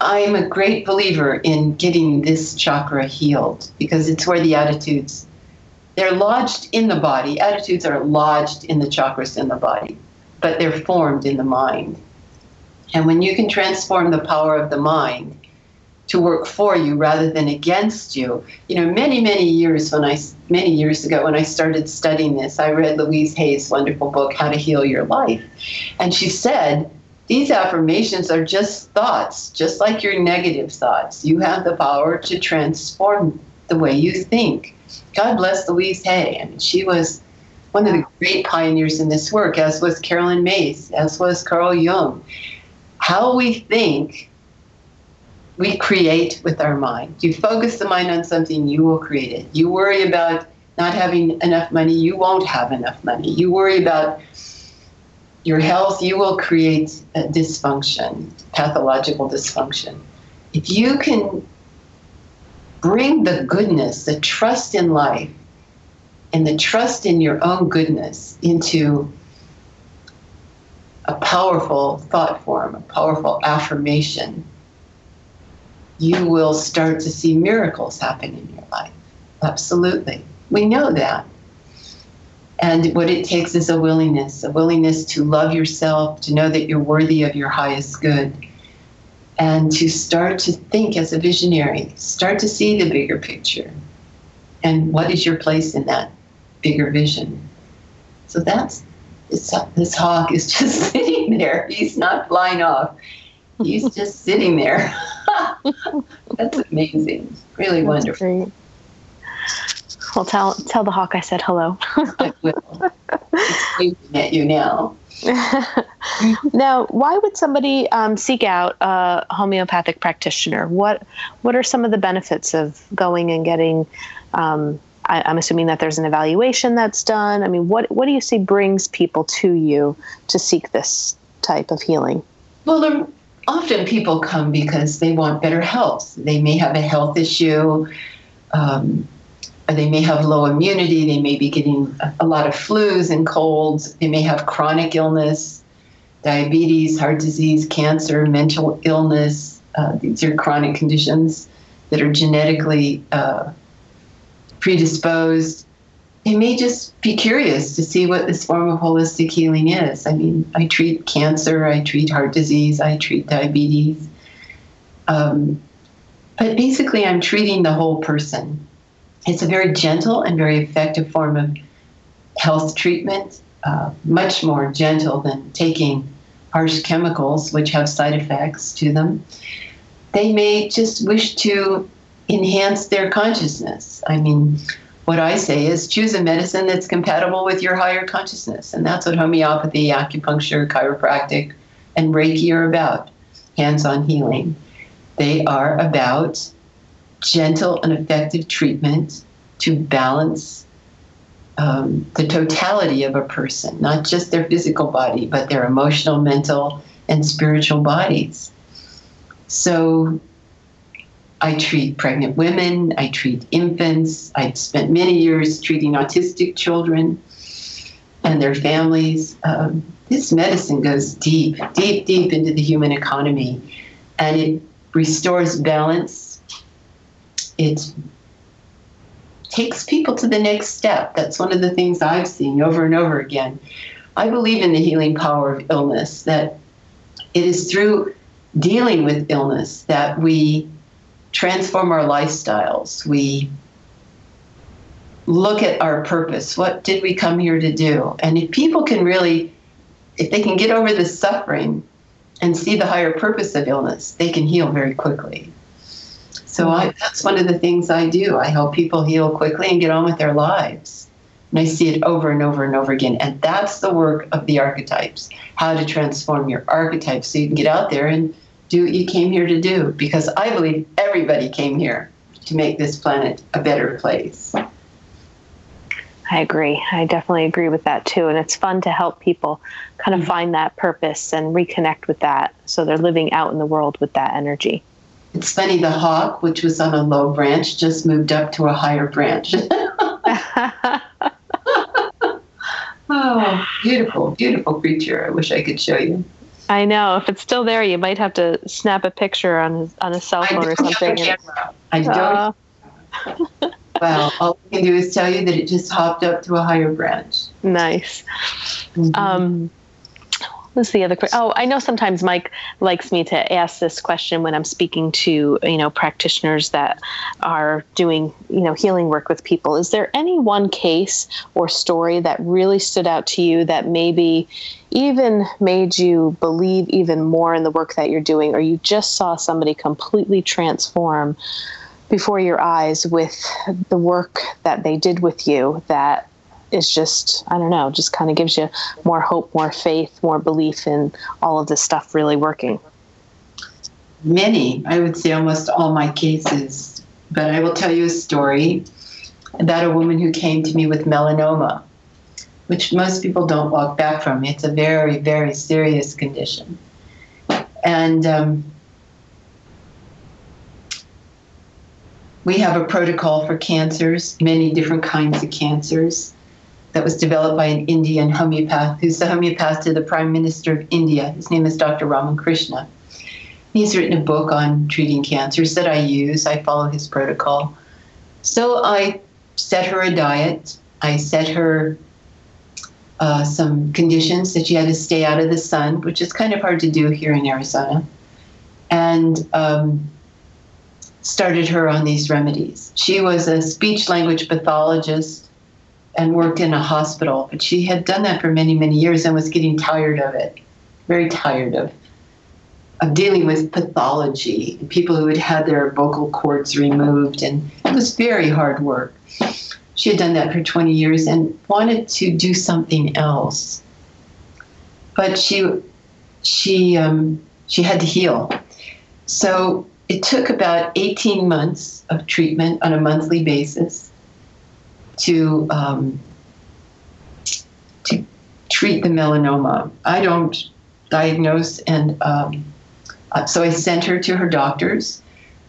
I'm a great believer in getting this chakra healed because it's where the attitudes they're lodged in the body. Attitudes are lodged in the chakras in the body, but they're formed in the mind. And when you can transform the power of the mind to work for you rather than against you. You know, many, many years when I, many years ago when I started studying this, I read Louise Hay's wonderful book, How to Heal Your Life. And she said, these affirmations are just thoughts, just like your negative thoughts. You have the power to transform the way you think. God bless Louise Hay. I mean, she was one of the great pioneers in this work, as was Caroline Myss, as was Carl Jung. How we think we create with our mind. You focus the mind on something, you will create it. You worry about not having enough money, you won't have enough money. You worry about your health, you will create a dysfunction, pathological dysfunction. If you can bring the goodness, the trust in life, and the trust in your own goodness into a powerful thought form, a powerful affirmation, you will start to see miracles happen in your life. Absolutely. We know that. And what it takes is a willingness, a willingness to love yourself, to know that you're worthy of your highest good, and to start to think as a visionary, start to see the bigger picture. And what is your place in that bigger vision? So that's this, this hawk is <laughs> just sitting there. He's not flying off. He's just sitting there. <laughs> That's amazing. Really That's wonderful. Great. Well, tell tell the hawk I said hello. I will. <laughs> at you now. <laughs> now, why would somebody um, seek out a homeopathic practitioner? What What are some of the benefits of going and getting? Um, I, am assuming that there's an evaluation that's done. I mean, what What do you see brings people to you to seek this type of healing? Well, often people come because they want better health. They may have a health issue. Um, they may have low immunity. They may be getting a lot of flus and colds. They may have chronic illness, diabetes, heart disease, cancer, mental illness. Uh, these are chronic conditions that are genetically uh, predisposed they may just be curious to see what this form of holistic healing is. I mean, I treat cancer, I treat heart disease, I treat diabetes. Um, but basically, I'm treating the whole person. It's a very gentle and very effective form of health treatment, uh, much more gentle than taking harsh chemicals, which have side effects to them. They may just wish to enhance their consciousness. I mean, what I say is choose a medicine that's compatible with your higher consciousness. And that's what homeopathy, acupuncture, chiropractic, and Reiki are about hands on healing. They are about gentle and effective treatment to balance um, the totality of a person, not just their physical body, but their emotional, mental, and spiritual bodies. So I treat pregnant women, I treat infants. I've spent many years treating autistic children and their families. Um, this medicine goes deep, deep, deep into the human economy and it restores balance. It takes people to the next step. That's one of the things I've seen over and over again. I believe in the healing power of illness, that it is through dealing with illness that we transform our lifestyles. We look at our purpose. What did we come here to do? And if people can really, if they can get over the suffering and see the higher purpose of illness, they can heal very quickly. So I, that's one of the things I do. I help people heal quickly and get on with their lives. And I see it over and over and over again. And that's the work of the archetypes how to transform your archetypes so you can get out there and do what you came here to do. Because I believe everybody came here to make this planet a better place. I agree. I definitely agree with that too. And it's fun to help people kind of mm-hmm. find that purpose and reconnect with that so they're living out in the world with that energy. It's funny, the hawk, which was on a low branch, just moved up to a higher branch. <laughs> oh, beautiful, beautiful creature. I wish I could show you. I know. If it's still there, you might have to snap a picture on on a cell phone or something. I don't. Uh, <laughs> well, all I can do is tell you that it just hopped up to a higher branch. Nice. Mm-hmm. Um, what's the other question? Oh, I know sometimes Mike likes me to ask this question when I'm speaking to you know practitioners that are doing you know healing work with people. Is there any one case or story that really stood out to you that maybe even made you believe even more in the work that you're doing, or you just saw somebody completely transform? before your eyes with the work that they did with you that is just i don't know just kind of gives you more hope more faith more belief in all of this stuff really working. Many i would say almost all my cases. But i will tell you a story about a woman who came to me with melanoma which most people don't walk back from. It's a very very serious condition. And um, We have a protocol for cancers, many different kinds of cancers, that was developed by an Indian homeopath who's the homeopath to the Prime Minister of India. His name is Dr. Ramakrishnan. He's written a book on treating cancers that I use. I follow his protocol. So I set her a diet. I set her uh, some conditions that she had to stay out of the sun, which is kind of hard to do here in Arizona. And um, started her on these remedies. She was a speech language pathologist and worked in a hospital, but she had done that for many, many years and was getting tired of it, very tired of of dealing with pathology, people who had had their vocal cords removed, and it was very hard work. She had done that for 20 years and wanted to do something else, but she she um, she had to heal. So it took about 18 months of treatment on a monthly basis to um, to treat the melanoma. I don't diagnose, and um, uh, so I sent her to her doctors,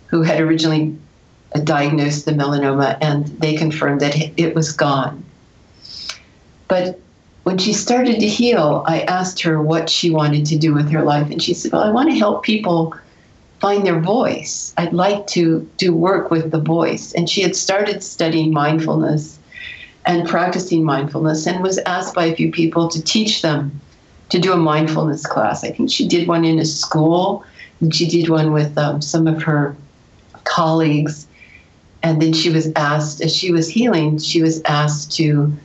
who had originally diagnosed the melanoma, and they confirmed that it was gone. But when she started to heal, I asked her what she wanted to do with her life, and she said, "Well, I want to help people." find their voice. I'd like to do work with the voice. And she had started studying mindfulness and practicing mindfulness and was asked by a few people to teach them to do a mindfulness class. I think she did one in a school and she did one with um, some of her colleagues. And then she was asked, as she was healing, she was asked to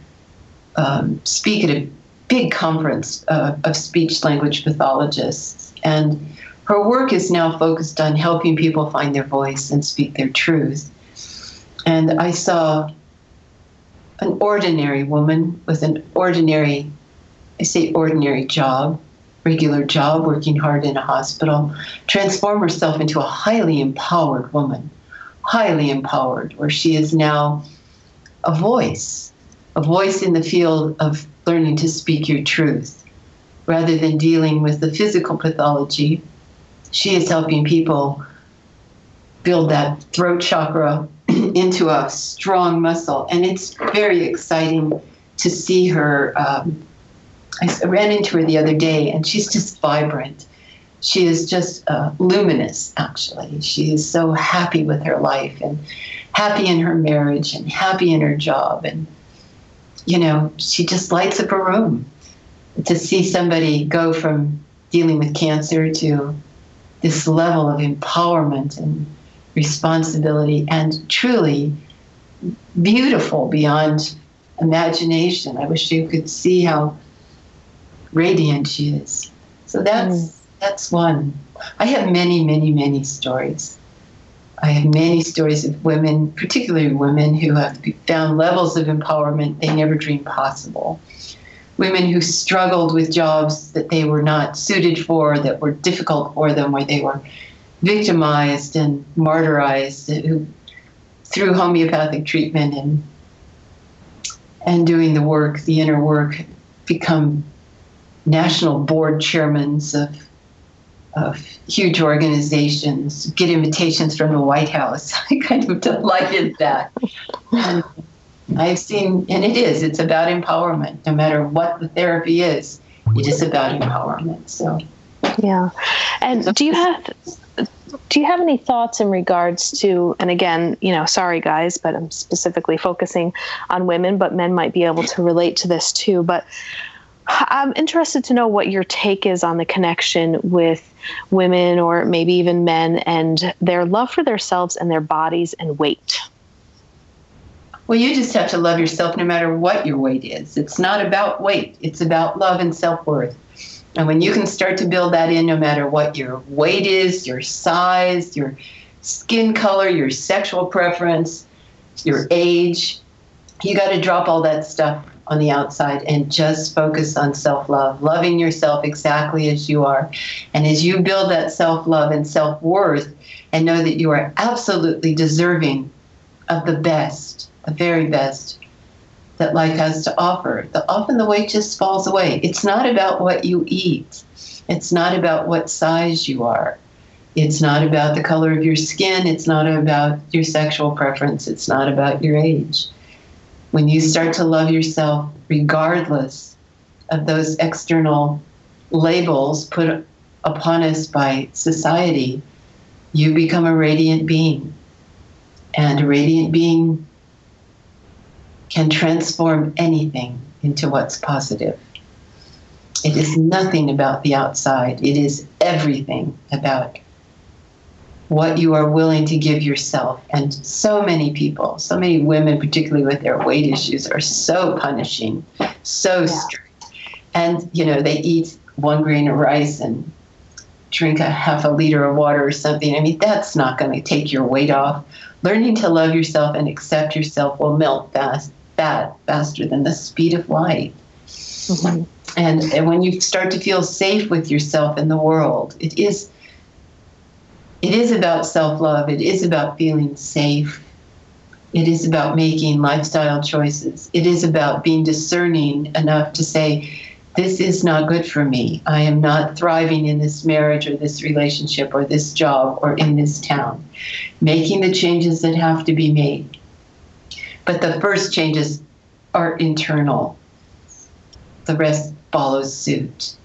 um, speak at a big conference uh, of speech language pathologists. And her work is now focused on helping people find their voice and speak their truth. And I saw an ordinary woman with an ordinary, I say ordinary job, regular job, working hard in a hospital, transform herself into a highly empowered woman, highly empowered, where she is now a voice, a voice in the field of learning to speak your truth. Rather than dealing with the physical pathology, she is helping people build that throat chakra <clears throat> into a strong muscle. And it's very exciting to see her. Um, I ran into her the other day, and she's just vibrant. She is just uh, luminous, actually. She is so happy with her life and happy in her marriage and happy in her job. And, you know, she just lights up a room. To see somebody go from dealing with cancer to this level of empowerment and responsibility and truly beautiful beyond imagination. I wish you could see how radiant she is. So that's mm. that's one. I have many, many, many stories. I have many stories of women, particularly women who have found levels of empowerment they never dreamed possible. Women who struggled with jobs that they were not suited for, that were difficult for them, where they were victimized and martyrized who, through homeopathic treatment and and doing the work, the inner work, become national board chairmen of of huge organizations, get invitations from the White House. <laughs> I kind of delighted that. And I've seen, and it is, it's about empowerment. No matter what the therapy is, it is about empowerment. So, yeah. And do you have do you have any thoughts in regards to and again you know sorry guys but i'm specifically focusing on women but men might be able to relate to this too but i'm interested to know what your take is on the connection with women or maybe even men and their love for themselves and their bodies and weight. Well you just have to love yourself no matter what your weight is. It's not about weight. It's about love and self-worth and when you can start to build that in, no matter what your weight is, your size, your skin color, your sexual preference, your age, you got to drop all that stuff on the outside and just focus on self love, loving yourself exactly as you are. And as you build that self love and self worth, and know that you are absolutely deserving of the best, the very best, that life has to offer. The, often the weight just falls away. It's not about what you eat. It's not about what size you are. It's not about the color of your skin. It's not about your sexual preference. It's not about your age. When you start to love yourself, regardless of those external labels put upon us by society, you become a radiant being. And a radiant being can transform anything into what's positive. It is nothing about the outside, it is everything about what you are willing to give yourself. And so many people, so many women, particularly with their weight issues, are so punishing, so yeah. strict. And, you know, they eat one grain of rice and drink a half a liter of water or something. I mean, that's not going to take your weight off. Learning to love yourself and accept yourself will melt fast fat faster than the speed of light. Mm-hmm. And, and when you start to feel safe with yourself in the world, it is it is about self-love. It is about feeling safe. It is about making lifestyle choices. It is about being discerning enough to say, this is not good for me. I am not thriving in this marriage or this relationship or this job or in this town. Making the changes that have to be made. But the first changes are internal, the rest follows suit.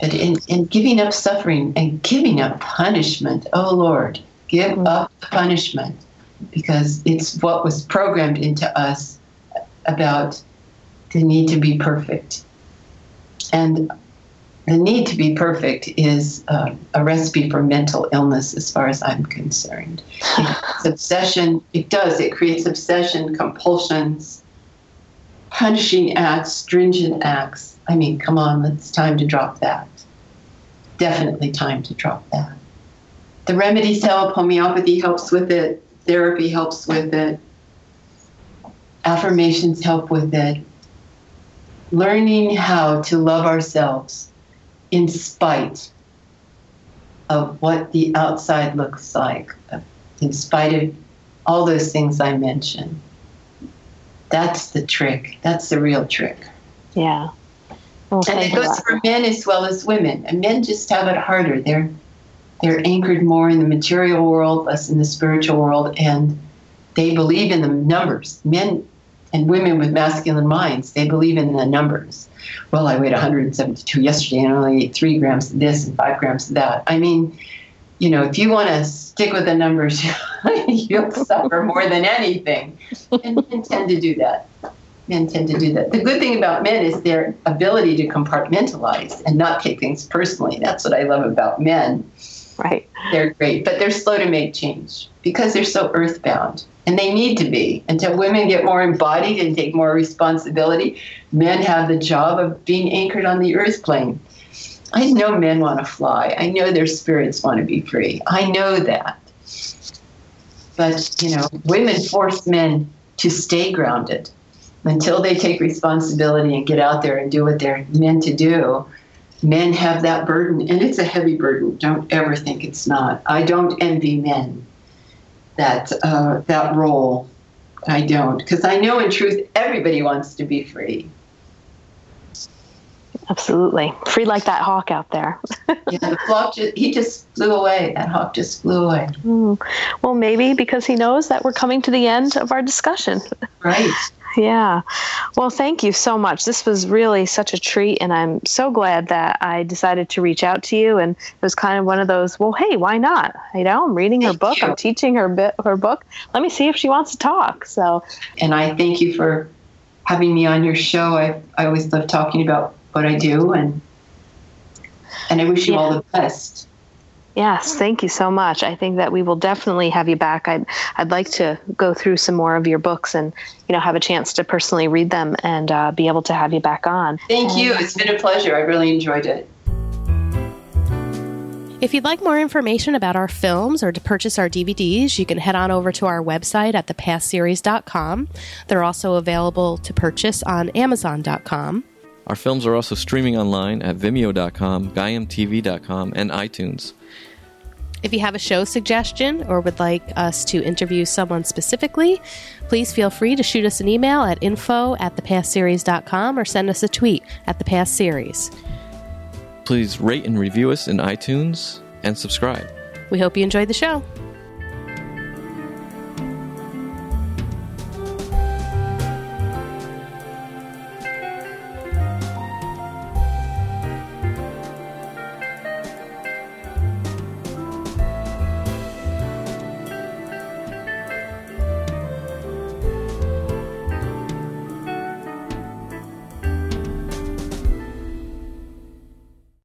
But in, in giving up suffering and giving up punishment, oh Lord, give mm-hmm. up punishment because it's what was programmed into us about the need to be perfect. And the need to be perfect is uh, a recipe for mental illness, as far as I'm concerned. It's <laughs> obsession, it does, it creates obsession, compulsions, punishing acts, stringent acts. I mean, come on, it's time to drop that. Definitely time to drop that. The remedies help, homeopathy helps with it, therapy helps with it, affirmations help with it. Learning how to love ourselves in spite of what the outside looks like, in spite of all those things I mentioned. That's the trick. That's the real trick. Yeah. Well, and it goes for men as well as women. And men just have it harder. They're they're anchored more in the material world, less in the spiritual world, and they believe in the numbers. Men and women with masculine minds, they believe in the numbers. Well, I weighed 172 yesterday and only ate three grams of this and five grams of that. I mean, you know, if you want to stick with the numbers, <laughs> you'll suffer more than anything. And men tend to do that. Men tend to do that. The good thing about men is their ability to compartmentalize and not take things personally. That's what I love about men. Right. They're great, but they're slow to make change because they're so earthbound and they need to be. Until women get more embodied and take more responsibility men have the job of being anchored on the earth plane. I know men want to fly. I know their spirits want to be free. I know that. But you know women force men to stay grounded. Until they take responsibility and get out there and do what they're meant to do men have that burden and it's a heavy burden. Don't ever think it's not. I don't envy men that uh, that role. I don't because I know in truth everybody wants to be free. Absolutely, free like that hawk out there. yeah, the hawk just, he just flew away. That hawk just flew away. Mm. Well, maybe because he knows that we're coming to the end of our discussion. Right. Yeah. Well, thank you so much. This was really such a treat, and I'm so glad that I decided to reach out to you. And it was kind of one of those, well, hey, why not? You know, I'm reading her book, you. I'm teaching her bit, her book. Let me see if she wants to talk. So, and I thank you for having me on your show. I I always love talking about what I do, and and I wish you yeah. all the best. Yes, thank you so much. I think that we will definitely have you back. I'd I'd like to go through some more of your books and you know have a chance to personally read them and uh, be able to have you back on. Thank and, you. It's been a pleasure. I really enjoyed it. If you'd like more information about our films or to purchase our DVDs, you can head on over to our website at thepastseries.com. They're also available to purchase on amazon.com. Our films are also streaming online at vimeo.com, gaiamtv.com, and iTunes. If you have a show suggestion or would like us to interview someone specifically, please feel free to shoot us an email at info at thepastseries.com or send us a tweet at thepastseries. Please rate and review us in iTunes and subscribe. We hope you enjoyed the show.